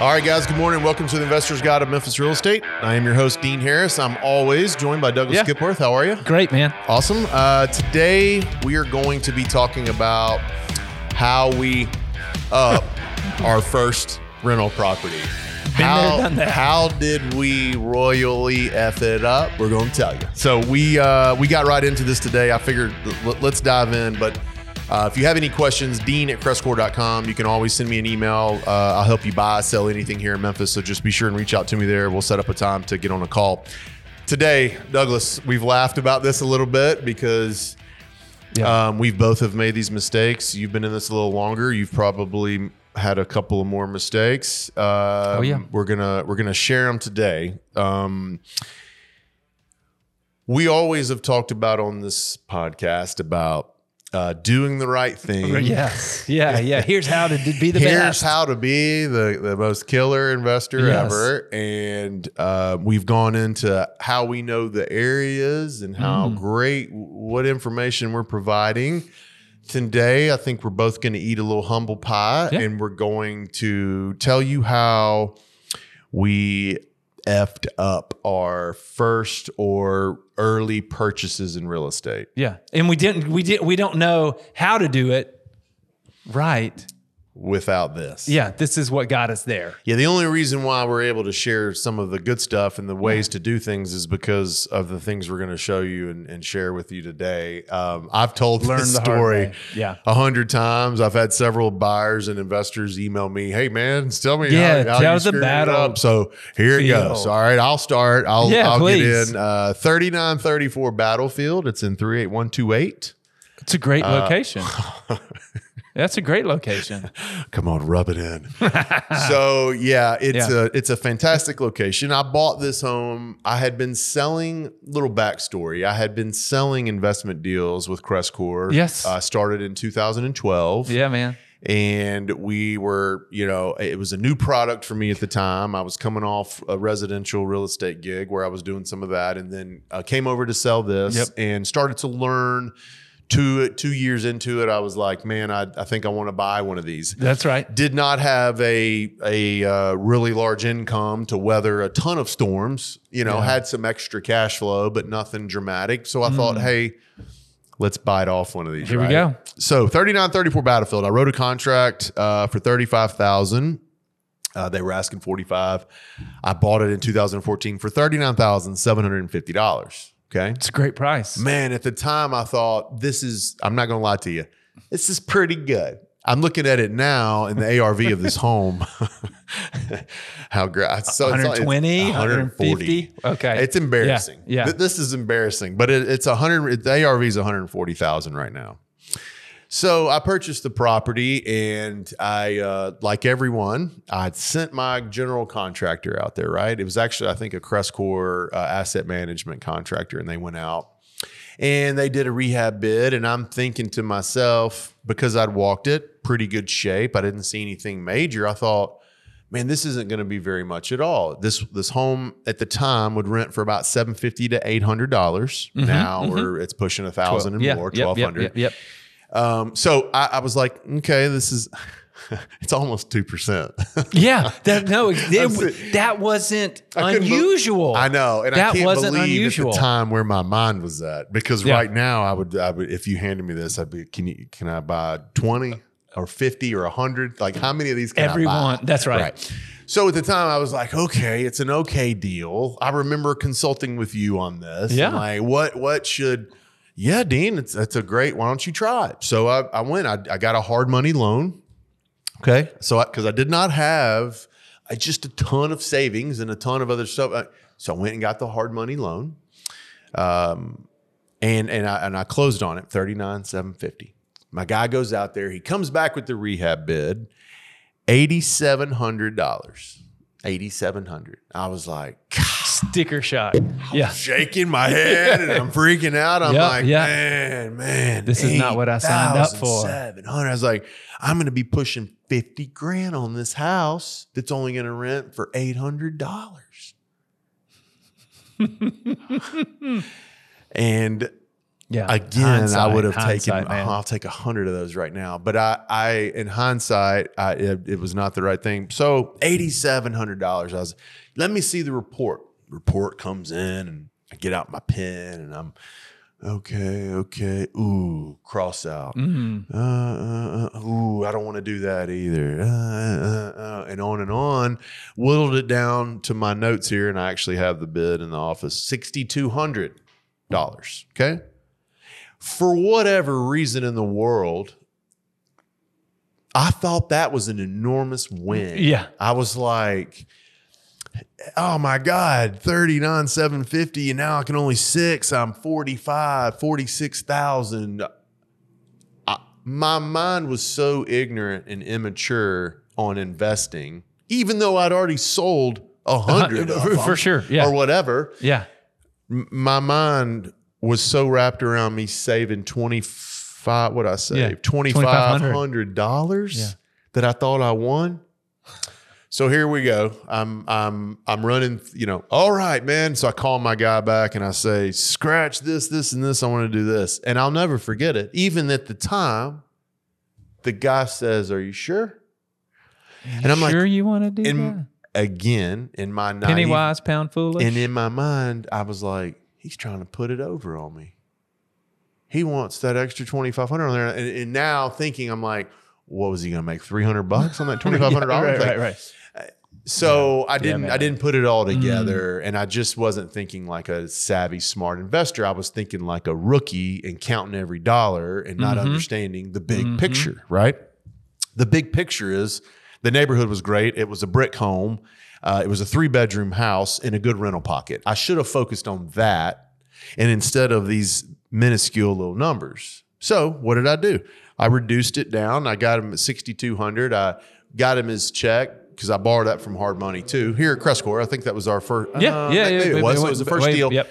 All right, guys, good morning. Welcome to the Investor's Guide of Memphis Real Estate. I am your host, Dean Harris. I'm always joined by Douglas Yeah. Skipworth. How are you? Great, man. Awesome. Uh, today, we are going to be talking about how we up our first rental property. How, there, done that. how did we royally f it up? We're going to tell you. So we uh, we got right into this today. I figured let's dive in, but uh, if you have any questions, dean at crestcore.com. You can always send me an email. Uh, I'll help you buy, sell anything here in Memphis. So just be sure and reach out to me there. We'll set up a time to get on a call. Today, Douglas, we've laughed about this a little bit because Yeah. um, we've both have made these mistakes. You've been in this a little longer. You've probably had a couple of more mistakes. Uh, Oh, yeah. we're gonna we're gonna share them today. Um, we always have talked about on this podcast about uh, doing the right thing. Yes. Yeah. Yeah. Here's how to be the Here's best. how to be the, the most killer investor Yes. ever. And uh, we've gone into how we know the areas and how Mm. great, what information we're providing. Today, I think we're both going to eat a little humble pie Yeah. and we're going to tell you how we effed up our first or early purchases in real estate. yeah. And we didn't. We did. We don't know how to do it. Right. Without this, Yeah. This is what got us there. Yeah, the only reason why we're able to share some of the good stuff and the ways to do things is because of the things we're going to show you and, and share with you today. Um, I've told Learn this the story. Yeah. a hundred times. I've had several buyers and investors email me, "Hey, man, tell me Yeah, how, how tell you the battle up." So here it field. goes. All right, I'll start. I'll, Yeah, I'll please. get in. Uh, Thirty-nine thirty-four Battlefield. It's in three eight one two eight. It's a great Uh, location. That's a great location. Come on, rub it in. so yeah, it's Yeah. a it's a fantastic location. I bought this home. I had been selling little backstory. I had been selling investment deals with Crestcore. Yes. I started in 2012. Yeah, man. And we were, you know, it was a new product for me at the time. I was coming off a residential real estate gig where I was doing some of that, and then uh, came over to sell this Yep. and started to learn. Two two years into it, I was like, man, I, I think I want to buy one of these That's right. did not have a a uh, really large income to weather a ton of storms. You know, Yeah. had some extra cash flow, but nothing dramatic. So I thought, hey, let's bite off one of these. Mm. Here we go. So 3934 Battlefield. I wrote a contract uh, for 35000 uh, they were asking 45 I bought it in 2014 for $39,750. Okay. It's a great price. Man, at the time, I thought this is, I'm not going to lie to you, this is pretty good. I'm looking at it now in the ARV of this home. How great. So it's- it's 120, 150. Okay. It's embarrassing. Yeah, yeah. This is embarrassing, but it, it's 100, the ARV is 140,000 right now. So I purchased the property and I, uh, like everyone, I sent my general contractor out there, right? It was actually, I think, a Crestcore uh, asset management contractor, and they went out and they did a rehab bid. And I'm thinking to myself, because I'd walked it, pretty good shape, I didn't see anything major. I thought, man, this isn't going to be very much at all. This this home at the time would rent for about seven fifty to eight hundred dollars. Now we're it's pushing a thousand and Mm-hmm, Yeah, more, yep, twelve yep. Yep. yep. Um, so I, I was like, okay, this is it's almost two percent. Yeah, that no, it, that wasn't I unusual. I know, and that I can't wasn't believe unusual. at the time where my mind was at. Because Yeah. right now, I would, I would, if you handed me this, I'd be, can you, can I buy twenty or fifty or hundred? Like, how many of these can I buy? Everyone, that's right. So at the time, I was like, okay, it's an okay deal. I remember consulting with you on this. Yeah. Like, what, what should? Yeah, Dean, it's that's a great. Why don't you try it? So I, I went. I, I got a hard money loan. Okay, so because I, did not have I just a ton of savings and a ton of other stuff, Uh, so I went and got the hard money loan. Um, and and I and I closed on it thirty nine seven fifty. My guy goes out there. He comes back with the rehab bid, eighty seven hundred dollars. Eighty seven hundred. I was like, Sticker shock. Yeah. shaking my head and I'm freaking out. I'm Yeah, like, yeah. man, man, This is not what I signed up for. 700. I was like, I'm going to be pushing 50 grand on this house that's only going to rent for $800. and Yeah. Again, I would have taken. oh, I'll take a hundred of those right now. But I, I in hindsight, I, it, it was not the right thing. So eighty seven hundred dollars. I was. Let me see the report. Report comes in, and I get out my pen, and I'm okay, okay. Ooh, cross out. Mm. Uh, uh, uh, ooh, I don't want to do that either. Uh, uh, uh, and on and on. Whittled it down to my notes here, and I actually have the bid in the office. Sixty two hundred dollars. Okay for whatever reason in the world, I thought that was an enormous win. Yeah. I was like, oh my God, 39, 750, and now I can only six. I'm 45, 46,000. I- My mind was so ignorant and immature on investing, even though I'd already sold a hundred of For- sure, yeah. or whatever Yeah. my mind was so wrapped around me saving 25 what I saved 2,500. $2500 Yeah. that I thought I won so here we go I'm I'm I'm running you know all right man so I call my guy back and I say scratch this this and this I want to do this and I'll never forget it even at the time the guy says are you sure and I'm like sure you want to do in again in my that? Naive wise, pound foolish. and in my mind, I was like, he's trying to put it over on me. He wants that extra 2500 on there. And, and now thinking, I'm like, what was he going to make? 300 bucks on that $2,500? Yeah, right, right, right. Uh, so I didn't, man. I didn't put it all mm. together and I just wasn't thinking like a savvy, smart investor. I was thinking like a rookie and counting every dollar and not mm-hmm. understanding the big mm-hmm. picture, right? The big picture is the neighborhood was great. It was a brick home. Uh, it was a three bedroom house in a good rental pocket. I should have focused on that and instead of these minuscule little numbers. So what did I do? I reduced it down. I got him at 6,200. I got him his check because I borrowed that from Hard Money too. Here at Crestcore, I think that was our first. Yeah, uh, yeah, yeah. It was. Wait, it was the first wait, deal. yep.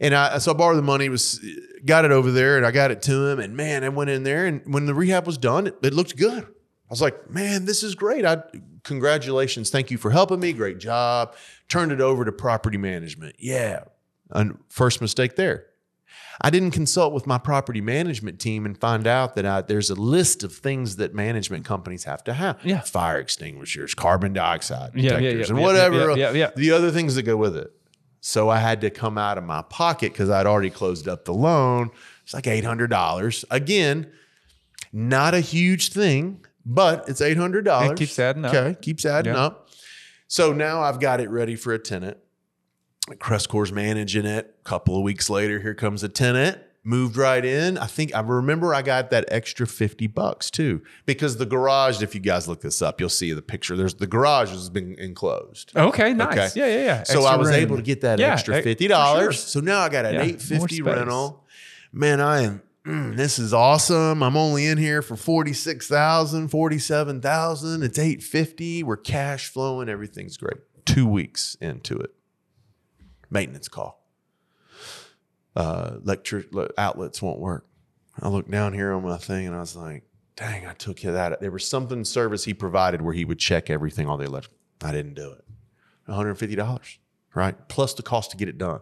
And I so I borrowed the money, was got it over there, and I got it to him. And man, I went in there, and when the rehab was done, it, it looked good. I was like, man, this is great. I congratulations, thank you for helping me. Great job. Turned it over to property management. Yeah, and first mistake there. I didn't consult with my property management team and find out that I, there's a list of things that management companies have to have. Yeah. fire extinguishers, carbon dioxide Yeah, yeah, detectors, yeah, and yeah, whatever. yeah, yeah. The other things that go with it. So I had to come out of my pocket because I'd already closed up the loan. It's like eight hundred dollars. Again, not a huge thing, but it's eight hundred dollars. It keeps adding up. Okay, keeps adding Yeah. up. So now I've got it ready for a tenant. Crestcore's managing it. A couple of weeks later, here comes a tenant. Moved right in. I think I remember I got that extra 50 bucks too. Because the garage, if you guys look this up, you'll see the picture. There's the garage has been enclosed. Okay, nice. Okay. Yeah, yeah, yeah. So Extra I was room. able to get that Yeah, extra eh, fifty for dollars. sure. So now I got an Yeah, eight fifty rental. Man, I am. Mm, this is awesome. I'm only in here for 46,000, 47,000. It's 850. We're cash flowing. Everything's great. Two weeks into it. Maintenance call. Uh, electric outlets won't work. I looked down here on my thing and I was like, dang, I took you that. There was something service he provided where he would check everything, all the electric. I didn't do it. $150, right? Plus the cost to get it done.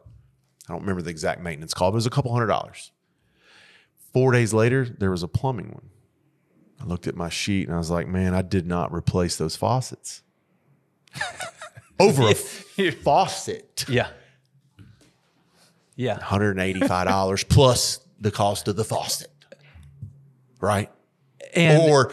I don't remember the exact maintenance call, but it was a couple hundred dollars. Four days later, there was a plumbing one. I looked at my sheet and I was like, man, I did not replace those faucets. Over a faucet. Yeah. Yeah. $185 plus the cost of the faucet. Right? And or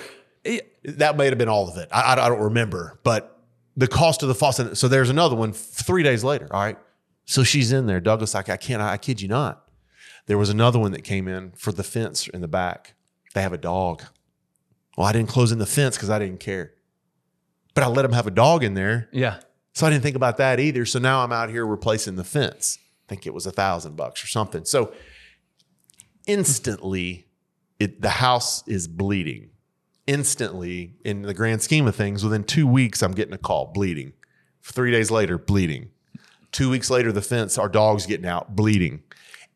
that may have been all of it. I, I, I don't remember, but the cost of the faucet. So there's another one three days later. All right. So she's in there. Douglas, like, I can't, I kid you not. There was another one that came in for the fence in the back. They have a dog. Well, I didn't close in the fence because I didn't care. But I let them have a dog in there. yeah. So I didn't think about that either. So now I'm out here replacing the fence. I think it was a thousand bucks or something. So instantly, it the house is bleeding. Instantly, in the grand scheme of things, within two weeks, I'm getting a call bleeding. Three days later, bleeding. Two weeks later, the fence, our dog's getting out, bleeding.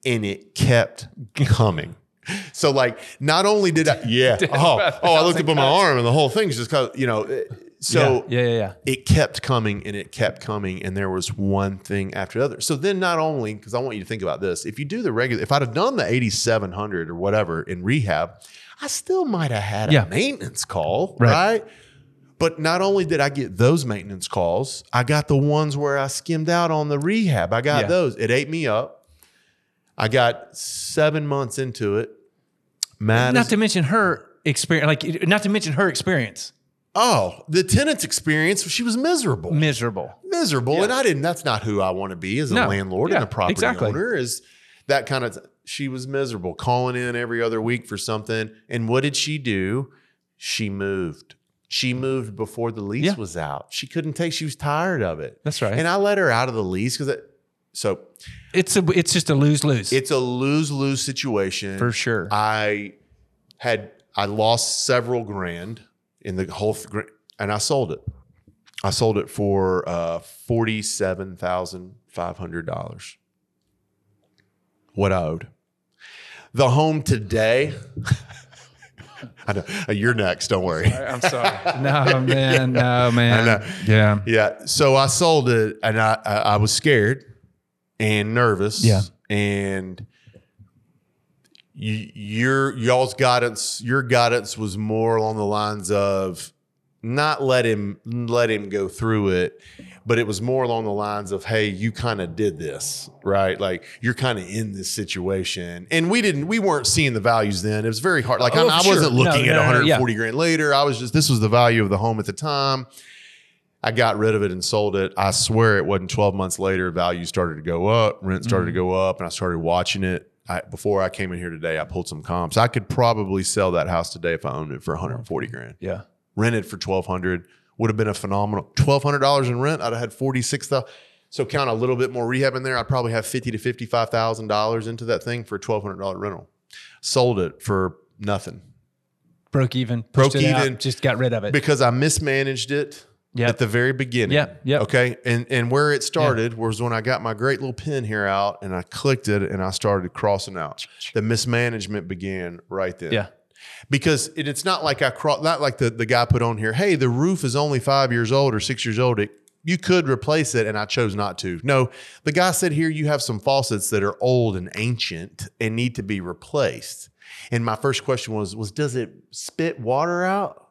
And it kept coming. So, like, not only did I, yeah, oh, oh, I looked up on my arm and the whole thing's just, 'cause, you know, eh, so yeah, yeah, yeah, yeah. it kept coming and it kept coming and there was one thing after the other so then not only because i want you to think about this if you do the regular if i'd have done the 8700 or whatever in rehab i still might have had a Yeah. maintenance call Right. right. but not only did i get those maintenance calls i got the ones where i skimmed out on the rehab i got Yeah. those it ate me up i got seven months into it Matt Not to mention her experience, like not to mention her experience, oh the tenant's experience she was miserable miserable. miserable. And I didn't, that's not who I want to be as a No. landlord Yeah, and a property exactly. owner is that kind of, she was miserable calling in every other week for something. And what did she do? She moved. She moved before the lease Yeah. was out. She couldn't take, she was tired of it. That's right. And I let her out of the lease because so It's a it's just a lose lose it's a lose lose situation. for sure. I had I lost several grand in the whole th- and I sold it. I sold it for uh, forty seven thousand five hundred dollars. What I owed. The home today. I know uh, you're next. Don't worry. I'm sorry. no man, no man. know. Yeah. Yeah. So I sold it and I, I, I was scared and nervous. Yeah. And y- your y'all's guidance, your guidance was more along the lines of not let him let him go through it, but it was more along the lines of, hey, you kind of did this, right? Like you're kind of in this situation. And we didn't, we weren't seeing the values then. It was very hard. Like Oh, I, I sure. wasn't looking no, at no, no, 140 grand later. I was just, this was the value of the home at the time. I got rid of it and sold it. I swear it wasn't 12 months later. Value started to go up, rent started to mm-hmm. go up, and I started watching it. I, before I came in here today, I pulled some comps. I could probably sell that house today if I owned it for 140 grand. Yeah. Rented for 1200 would have been a phenomenal $1,200 in rent. I'd have had 46,000. So count a little bit more rehab in there. I'd probably have fifty to fifty-five thousand dollars into that thing for a twelve hundred dollar rental. Sold it for nothing Broke even. Broke it out, even. just got rid of it. because I mismanaged it Yep. at the very beginning. Yeah. Yeah. Okay. And and where it started was when I got my great little pin here out and I clicked it and I started crossing out. The mismanagement began right then. yeah. Because it, it's not like I cross not like the, the guy put on here, hey, the roof is only five years old or six years old. It, you could replace it and I chose not to. No, the guy said here you have some faucets that are old and ancient and need to be replaced. And my first question was was does it spit water out?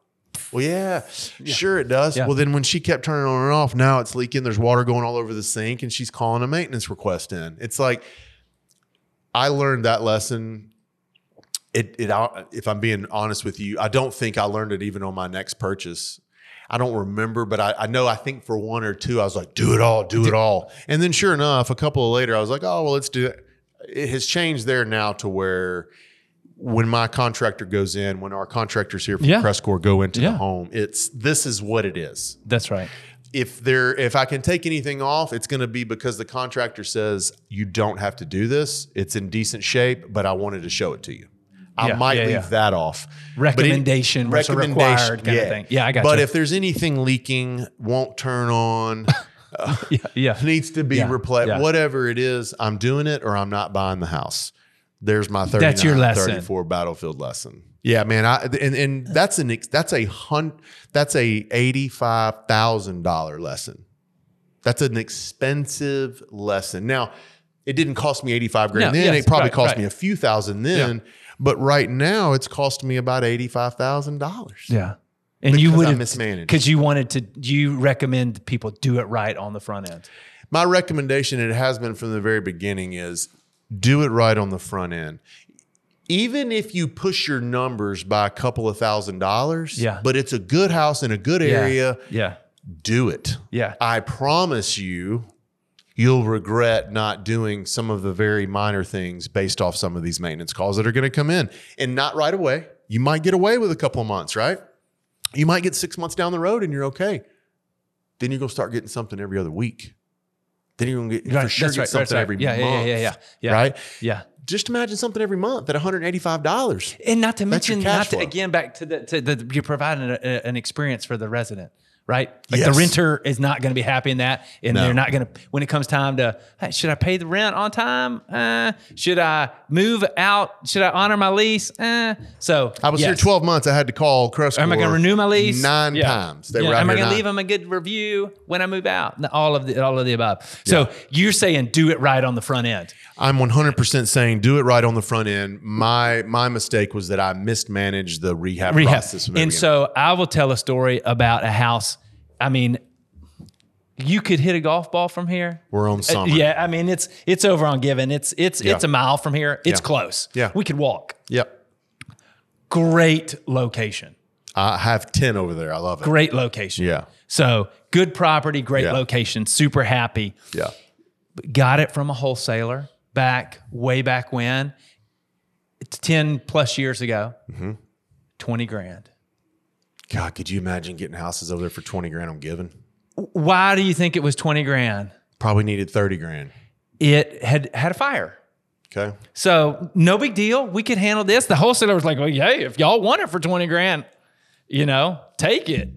Well, yeah, sure it does. Yeah. Well, then when she kept turning on and off, now it's leaking. There's water going all over the sink, and she's calling a maintenance request in. It's like I learned that lesson. It, it, if I'm being honest with you, I don't think I learned it even on my next purchase. I don't remember, but I, I know I think for one or two, I was like, do it all, do it all. And then sure enough, a couple of later, I was like, oh, well, let's do it. It has changed there now to where when my contractor goes in, when our contractors here from Yeah. Crestcore go into Yeah. the home, it's this is what it is. That's right. If there, if I can take anything off, it's going to be because the contractor says you don't have to do this. It's in decent shape, but I wanted to show it to you. I Yeah, might yeah, leave yeah. that off. But it- Recommendation kind of thing. Yeah, I got you. But you. if there's anything leaking, won't turn on, uh, Yeah. Yeah. needs to be Yeah, replaced, yeah. whatever it is, I'm doing it or I'm not buying the house. There's my 39, That's your lesson. 34 battlefield lesson. Yeah, man. I and, and that's an that's a hun that's a eighty five thousand dollar lesson. That's an expensive lesson. Now, it didn't cost me eighty five grand No, then. yes, it probably right, cost right. me a few thousand then, but right now it's cost me about eighty five thousand dollars. Yeah. And you would have mismanaged. because you wanted to. You recommend people do it right on the front end. my recommendation it has been from the very beginning is do it right on the front end. Even if you push your numbers by a couple of thousand dollars Yeah. but it's a good house in a good area Yeah. do it. Yeah. i promise you you'll regret not doing some of the very minor things based off some of these maintenance calls that are going to come in. And not right away. You might get away with a couple of months right? You might get six months down the road and you're okay. Then you're going to start getting something every other week then you're going to get for sure That's get right. something right. every yeah, month yeah, yeah, yeah, yeah, right Yeah. just imagine something every month at $185 And not to mention, not to again back to the to the you're providing a, a- an experience for the resident, right? Like Yes. the renter is not going to be happy in that, and No. they're not going to. When it comes time to, hey, should I pay the rent on time? Uh, should I move out? Should I honor my lease? Uh, so I was here 12 months. I had to call Crest. Am I going to renew my lease nine Yeah. times? They Yeah. were Am I going to leave them a good review when I move out? All of the all of the above. So you're saying do it right on the front end. I'm 100% saying do it right on the front end. My my mistake was that I mismanaged the rehab, rehab. process. And so I will tell a story about a house. I mean, you could hit a golf ball from here. we're on Uh, summer. yeah, I mean it's it's over on Given. It's it's Yeah. it's a mile from here. It's Yeah. close. Yeah. we could walk. Yep. Great location. I have 10 over there. I love it. Great location. Yeah. So good property, great Yeah. location. Super happy. Yeah. Got it from a wholesaler back way back when. It's ten plus years ago. Mm-hmm. Twenty grand. God, could you imagine getting houses over there for 20 grand on Given? Why do you think it was twenty grand? Probably needed 30 grand. It had had a fire. Okay. So no big deal. We could handle this. The wholesaler was like, well, yeah, if y'all want it for 20 grand, you know, take it.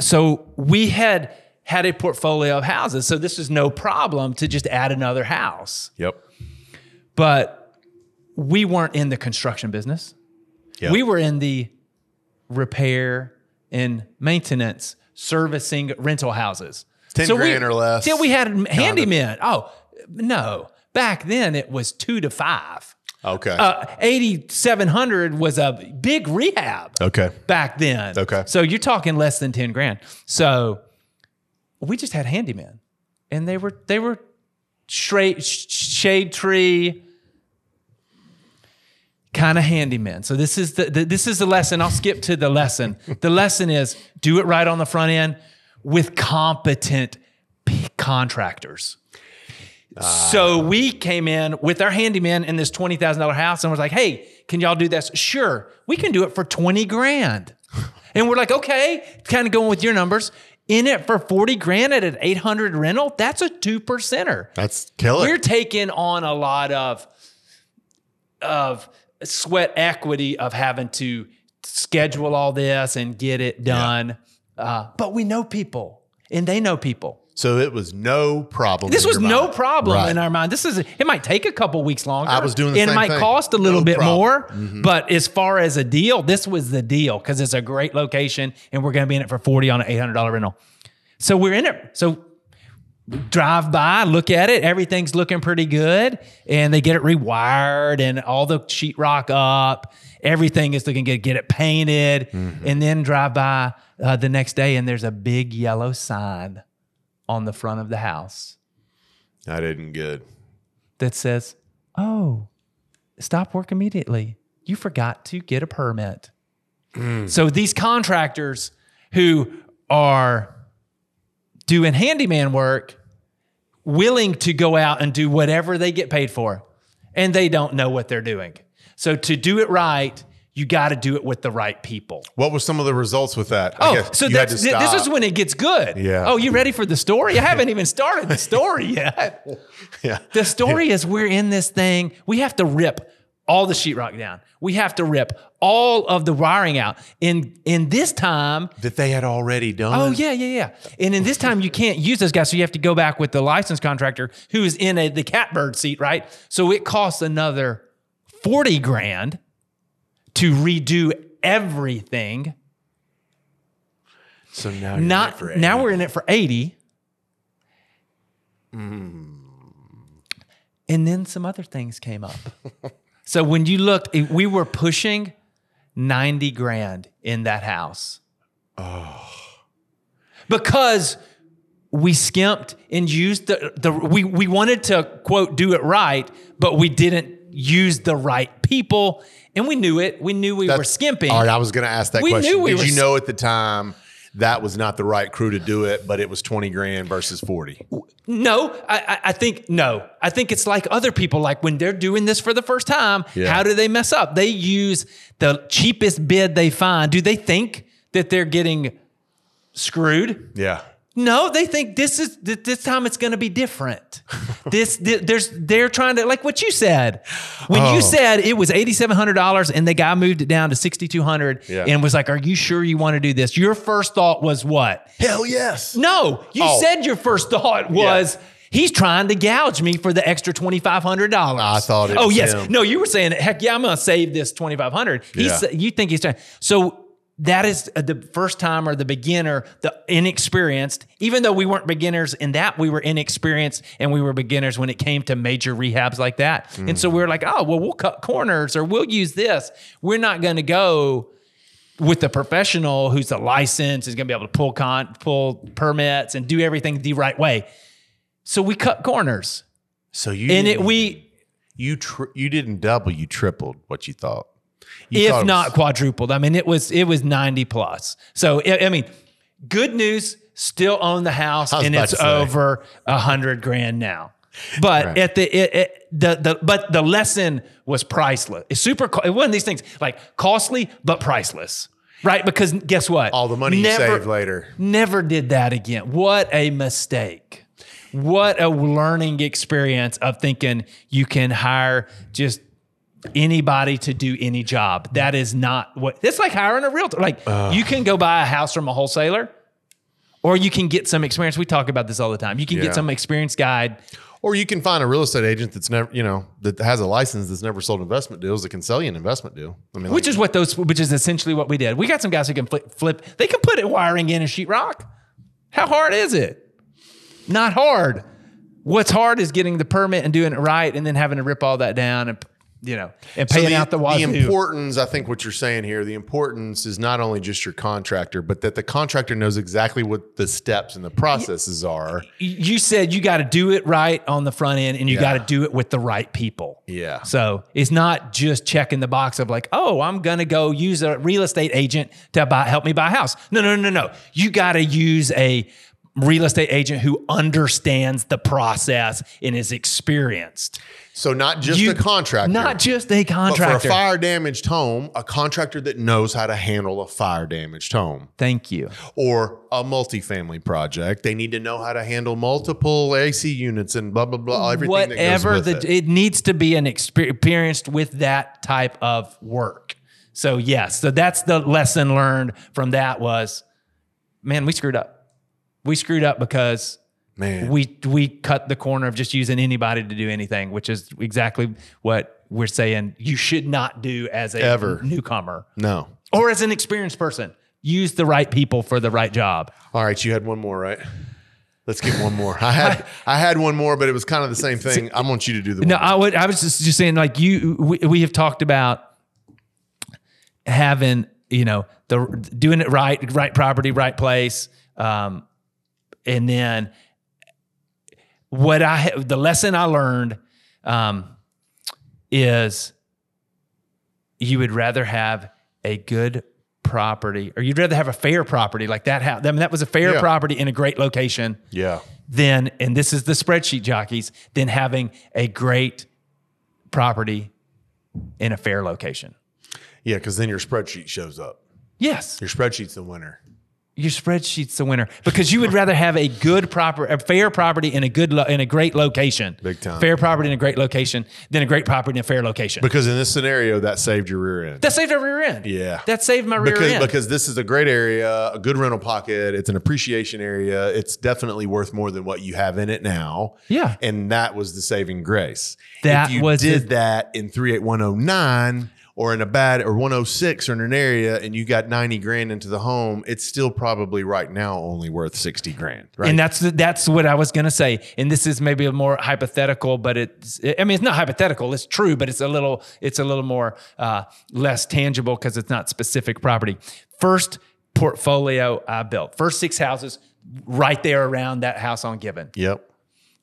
So we had had a portfolio of houses. So this was no problem to just add another house. Yep. But we weren't in the construction business. Yep. We were in the repair and maintenance, servicing rental houses. 10 we- grand or less. Till we had handymen. Oh, no. Back then it was two to five. Okay. Uh, 8,700 was a big rehab okay. back then. Okay. So you're talking less than 10 grand. So we just had handyman, and they were, they were straight sh- shade tree kind of handyman. So this is the, the this is the lesson. I'll skip to the lesson. the lesson is do it right on the front end with competent p- contractors. So we came in with our handyman in this twenty thousand dollar house and was like, "Hey, can y'all do this? Sure, we can do it for twenty grand." And we're like, "Okay," kind of going with your numbers. In it for forty grand at an eight hundred rental, that's a two percenter. That's killer. We're taking on a lot of of sweat equity of having to schedule all this and get it done. Uh, but we know people, and they know people. So it was no problem. This was no mind. problem Right. in our mind. This is it might take a couple weeks longer. I was doing the and it might thing. cost a little No bit problem. Mm-hmm. more. But as far as a deal, this was the deal because it's a great location, and we're going to be in it for forty on an eight hundred dollar rental. So we're in it. So drive by, look at it. Everything's looking pretty good, and they get it rewired and all the sheetrock up. Everything is looking good. Get it painted, Mm-hmm. and then drive by uh, the next day, and there's a big yellow sign on the front of the house I didn't get. that says, "Oh, stop work immediately. You forgot to get a permit." Mm. So these contractors who are doing handyman work, willing to go out and do whatever they get paid for, and they don't know what they're doing. So to do it right, you got to do it with the right people. What were some of the results with that? Oh, so that's, th- this is when it gets good. Yeah. Oh, you ready for the story? I haven't even started the story yet. yeah. The story is we're in this thing. We have to rip all the sheetrock down. We have to rip all of the wiring out. In in this time, that they had already done. oh yeah, yeah, yeah. And in this time, you can't use those guys, so you have to go back with the license contractor who is in a, the catbird seat, right? So it costs another forty grand to redo everything. So now you're Not now 80. we're in it for 80. Hmm. And then some other things came up. so when you looked, we were pushing 90 grand in that house. Oh. Because we skimped and used the, the we, we wanted to quote do it right, but we didn't use the right people. And we knew it. We knew we were skimping. All right, I was going to ask that We question. knew we Did were you know at the time that was not the right crew to do it, but it was 20 grand versus 40? No, I, I- I think no. I think it's like other people. Like when they're doing this for the first time, Yeah. how do they mess up? They use the cheapest bid they find. Do they think that they're getting screwed? Yeah. No, they think this is this time it's going to be different. this, th- there's they're trying to like what you said when Oh. you said it was eighty seven hundred dollars and the guy moved it down to sixty two hundred Yeah. and was like, "Are you sure you want to do this?" Your first thought was what? Hell yes. No, you Oh. said your first thought was. He's trying to gouge me for the extra twenty five hundred dollars. I thought it Oh yes, him. no, you were saying, heck yeah, I'm going to save this twenty five hundred. He's Yeah. you think he's trying. So that is the first time or the beginner, the inexperienced. Even though we weren't beginners in that, we were inexperienced and we were beginners when it came to major rehabs like that. And Mm. so we were like, oh well, we'll cut corners or we'll use this. We're not going to go with the professional who's a license is going to be able to pull con pull permits and do everything the right way. So we cut corners, So you and it we you tr- you didn't double, you tripled what you thought. You if was- not quadrupled. I mean, it was it was ninety plus. So I I mean, good news. Still own the house, and it's over a hundred grand now. But Right. at the it, it, the the but the lesson was priceless. It's super. It of these things like costly but priceless, right? Because guess what? all the money you save later. Never did that again. What a mistake. What a learning experience of thinking you can hire just anybody to do any job. That is not what it's like hiring a realtor. Like you can go buy a house from a wholesaler or you can get some experience. We talk about this all the time. You can Yeah. get some experience guide. Or you can find a real estate agent that's never, you know, that has a license that's never sold investment deals that can sell you an investment deal. I mean, Which like, is what those, which is essentially what we did. We got some guys who can flip, flip they can put it wiring in a sheetrock. How hard is it? Not hard. What's hard is getting the permit and doing it right, and then having to rip all that down and you know and So paying out the wazoo. importance, I think, what you're saying here, the importance is not only just your contractor, but that the contractor knows exactly what the steps and the processes are. you said you got to do it right on the front end, and you Yeah. got to do it with the right people. Yeah. So it's not just checking the box of like, oh, I'm gonna go use a real estate agent to buy help me buy a house. No, no, no, no. You got to use a real estate agent who understands the process and is experienced. So not just You- a contractor, Not just a contractor, but for a fire damaged home, a contractor that knows how to handle a fire damaged home. Thank you. or a multifamily project. They need to know how to handle multiple AC units and blah blah blah. Everything Whatever that goes with the it. it. needs to be an exper- experienced with that type of work. So yes, so that's the lesson learned from that was, man, we screwed up. We screwed up because Man, we we cut the corner of just using anybody to do anything, which is exactly what we're saying you should not do as a Ever. newcomer no. or as an experienced person. Use the right people for the right job. All right, you had one more, right? Let's get one more. I had I had one more, but it was kind of the same thing. I want you to do the No, one. I would. I was just, just saying, like you, we, we have talked about having, you know, the doing it right, right property, right place, um, and then what I ha- the lesson I learned um, is you would rather have a good property, or you'd rather have a fair property like that house. I mean, that was a fair Yeah. property in a great location yeah. Then, and this is the spreadsheet jockeys, than having a great property in a fair location. Yeah, because then your spreadsheet shows up. Yes, Your spreadsheet's the winner. Your spreadsheet's the winner because you would rather have a good proper, a fair property in a good, lo- in a great location, Big time. fair property in a great location than a great property in a fair location. Because in this scenario, that saved your rear end. that saved our rear end. Yeah. that saved my rear because end. because this is a great area, a good rental pocket. It's an appreciation area. It's definitely worth more than what you have in it now. Yeah. and that was the saving grace. That if you was did the- that in three eight one zero nine or in a bad or one hundred six or in an area, and you got ninety grand into the home, it's still probably right now only worth sixty grand. Right. And that's that's what I was going to say. And this is maybe a more hypothetical, but it's I mean it's not hypothetical. It's true, but it's a little it's a little more uh, less tangible because it's not specific property. First portfolio I built, first six houses right there around that house on Gibbon. yep.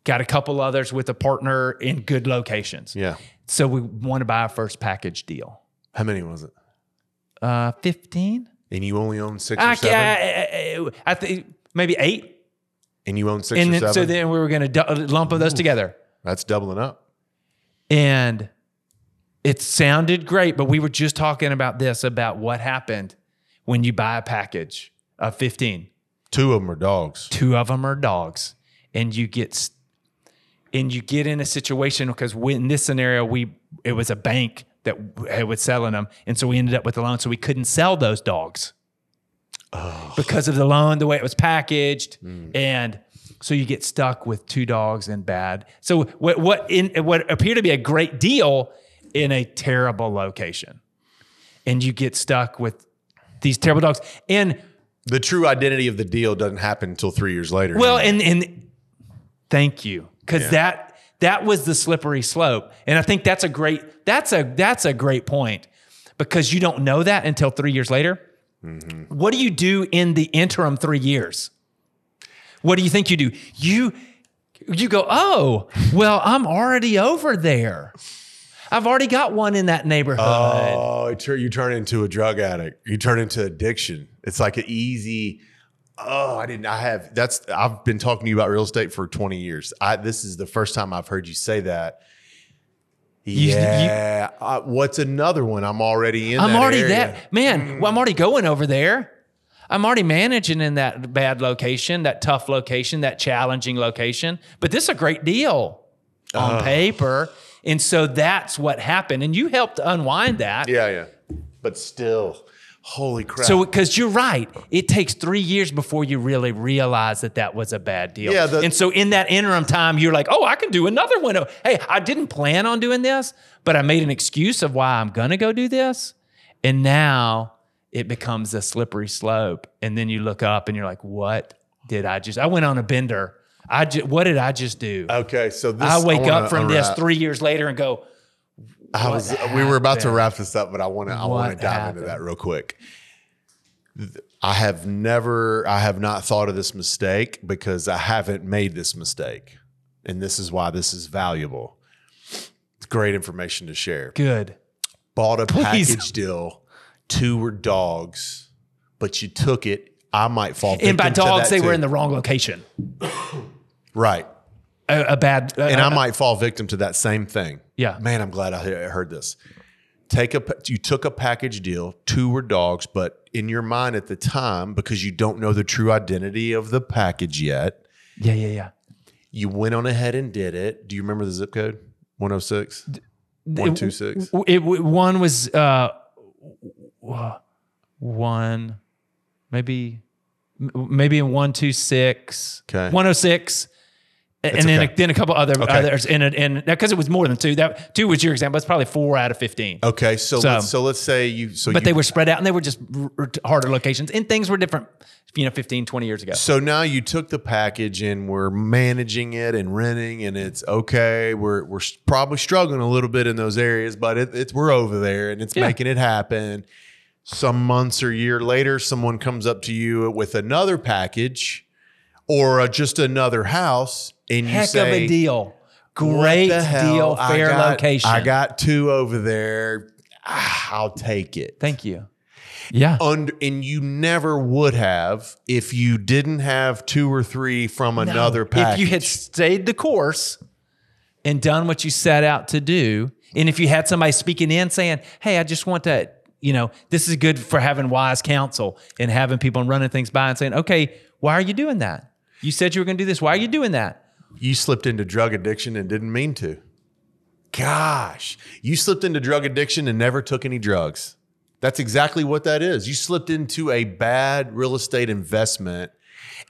Got a couple others with a partner in good locations. Yeah. So we want to buy a first package deal. How many was it? Uh, fifteen. And you only own six or I, seven. I, I, I think maybe eight. and you own six And or then, seven. so then we were going to lump those together. that's doubling up. And it sounded great, but we were just talking about this about what happened when you buy a package of 15. Two of them are dogs. Two of them are dogs, and you get and you get in a situation because in this scenario we it was a bank that was selling them, and so we ended up with a loan, so we couldn't sell those dogs because of the loan, the way it was packaged, mm. and so you get stuck with two dogs and bad. So what what in what appeared to be a great deal in a terrible location, and you get stuck with these terrible dogs. And The true identity of the deal doesn't happen until three years later. well, and and thank you because Yeah. that that was the slippery slope, and I think that's a great that's a that's a great point because you don't know that until three years later. Mm-hmm. What do you do in the interim three years? What do you think you do? You you go, oh, well, I'm already over there. I've already got one in that neighborhood. Oh, you turn into a drug addict. You turn into addiction. It's like an easy. Oh, I didn't. I have. That's. I've been talking to you about real estate for twenty years. I. This is the first time I've heard you say that. you- Yeah. uh, what's another one? I'm already in. I'm that already area. that man. Well, I'm already going over there. I'm already managing in that bad location, that tough location, that challenging location. But this is a great deal on paper. And so that's what happened. And you helped unwind that. Yeah, yeah. But still, holy crap. So, because you're right, it takes three years before you really realize that that was a bad deal. Yeah, the- and so in that interim time, you're like, oh, I can do another one. Oh, Hey, I didn't plan on doing this, but I made an excuse of why I'm going to go do this. And now it becomes a slippery slope. And then you look up and you're like, what did I just, I went on a bender. I just, what did I just do? okay, so this I wake wanna up from this three years later and go, I was. What We were about to wrap this up, but I want to. I want to dive happened? into that real quick. I have never. I have not thought of this mistake because I haven't made this mistake, and this is why this is valuable. It's great information to share. good. Bought a Please. package deal. Two were dogs, but you took it. I might fall. And by dogs, they were in the wrong location. right. A, a bad, and uh, I might fall victim to that same thing. Yeah. man, I'm glad I heard this. Take a you took a package deal. Two were dogs, but in your mind at the time, because you don't know the true identity of the package yet, yeah, yeah, yeah. you went on ahead and did it. Do you remember the zip code? 106? 126? It, it one was uh one maybe maybe in 126 Okay. 106 and then okay. a, then a couple other Okay. others in it and because it was more than two that two was your example it's probably 4 out of 15 Okay, so So- let's, so let's say you so but you, they were spread out and they were just harder locations and things were different you know 15 20 years ago So now you took the package and we're managing it and renting, and it's okay. We're we're probably struggling a little bit in those areas, but it, it's we're over there and it's Yeah. making it happen. Some months or year later, someone comes up to you with another package or uh, just another house, and you heck say, of a deal great the hell? deal I fair got- location I got two over there. Ah, I'll take it." thank you yeah under and you never would have if you didn't have two or three from another No. package. If you had stayed the course and done what you set out to do, and if you had somebody speaking in saying, "Hey, I just want to," you know, this is good for having wise counsel and having people and running things by and saying, "Okay, why are you doing that? You said you were going to do this. Why are you doing that?" you slipped into drug addiction and didn't mean to. Gosh, you slipped into drug addiction and never took any drugs. That's exactly what that is. You slipped into a bad real estate investment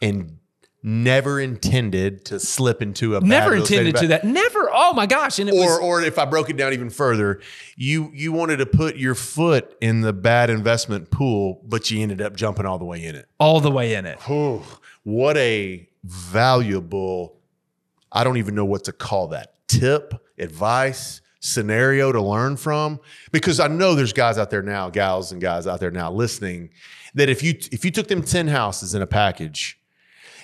and never intended to slip into a bad Never intended to that. Never. Oh my gosh! And it or was or if I broke it down even further, you you wanted to put your foot in the bad investment pool, but you ended up jumping all the way in it. all the way in it. Whew, what a valuable, I don't even know what to call that tip, advice, scenario to learn from. Because I know there's guys out there now, gals and guys out there now listening, that if you if you took them 10 houses in a package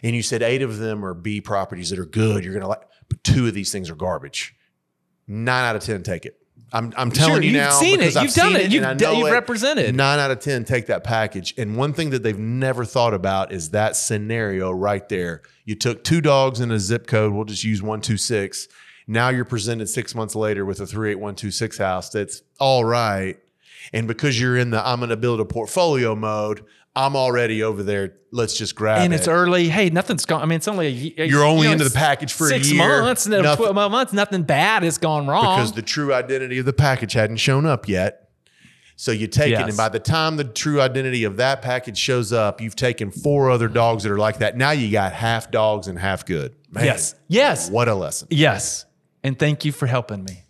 and you said eight of them are B properties that are good, you're gonna like, but two of these things are garbage. Nine out of 10 take it. I'm, I'm telling Sure, you you've now. seen it. because I've You've done seen it. and You've I d- know you've it. represented. Nine out of 10 take that package. And one thing that they've never thought about is that scenario right there. You took two dogs in a zip code. We'll just use 126. Now you're presented six months later with a 38126 house that's all right. And because you're in the I'm going to build a portfolio mode, I'm already over there. Let's just grab and it. And it's early. Hey, nothing's gone. I mean, it's only a, ye- a- You're only you know, into the package for a six year. months, and then Nothing- twelve months. Nothing bad has gone wrong. because the true identity of the package hadn't shown up yet. So you take it, and by the time the true identity of that package shows up, you've taken four other dogs that are like that. Now you got half dogs and half good. Man, yes, yes, What a lesson. yes. And thank you for helping me.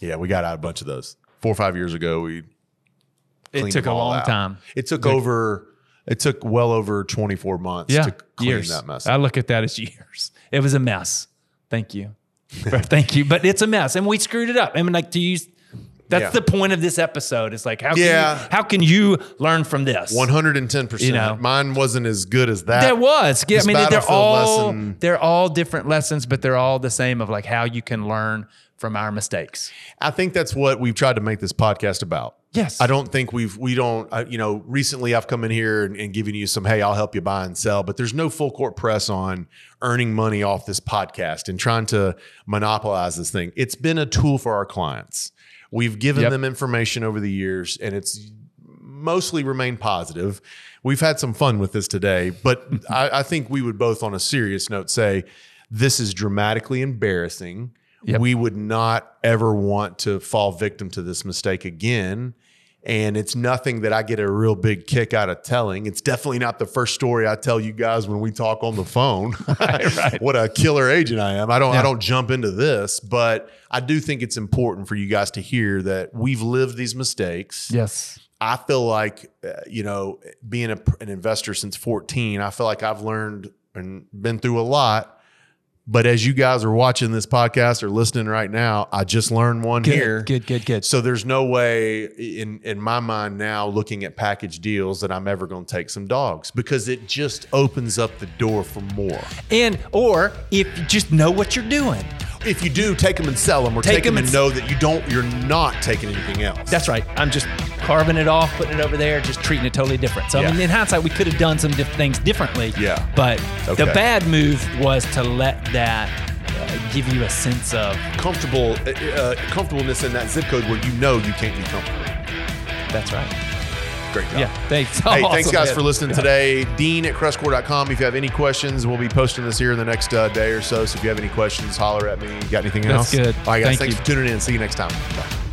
Yeah, we got out a bunch of those. Four or five years ago, we It took a long out. time. It took over, it took well over 24 months Yeah, to clean years. that mess. I look at that as years. It was a mess. Thank you. Thank you. But it's a mess, and we screwed it up. I mean, like to use. That's Yeah. the point of this episode. It's like how can Yeah. you, how can you learn from this? 110%. You know. Mine wasn't as good as that. There was. Yeah, I mean, they're all lesson- they're all different lessons, but they're all the same of like how you can learn from our mistakes. I think that's what we've tried to make this podcast about. Yes. I don't think we've, we don't, uh, you know, recently I've come in here and, and given you some, hey, I'll help you buy and sell, but there's no full court press on earning money off this podcast and trying to monopolize this thing. It's been a tool for our clients. We've given Yep. them information over the years and it's mostly remained positive. We've had some fun with this today, but I, I think we would both, on a serious note, say this is dramatically embarrassing. Yep. We would not ever want to fall victim to this mistake again. And it's nothing that I get a real big kick out of telling. It's definitely not the first story I tell you guys when we talk on the phone. right. what a killer agent I am. I don't I don't jump into this, but I do think it's important for you guys to hear that we've lived these mistakes. Yes. I feel like, uh, you know, being a, an investor since 14, I feel like I've learned and been through a lot. But as you guys are watching this podcast or listening right now, I just learned one Good, here. good, good, good. So there's no way in in my mind now looking at package deals that I'm ever going to take some dogs because it just opens up the door for more. And or if you just know what you're doing. If you do take them and sell them or Take take, them 'em and and know that you don't you're not taking anything else. That's right. I'm just carving it off, putting it over there, just treating it totally different. So I mean, in hindsight, we could have done some diff- things differently. Yeah. But the bad move was to let that uh, give you a sense of comfortable uh, uh, comfortableness in that zip code where you know you can't be comfortable. that's right. Great job. Yeah. Thanks. Hey, thanks guys man. for listening today. Dean at crestcore.com. If you have any questions, we'll be posting this here in the next uh, day or so. So if you have any questions, holler at me. Got anything That's else? good. All right, guys. Thank thanks you. for tuning in. See you next time. Bye.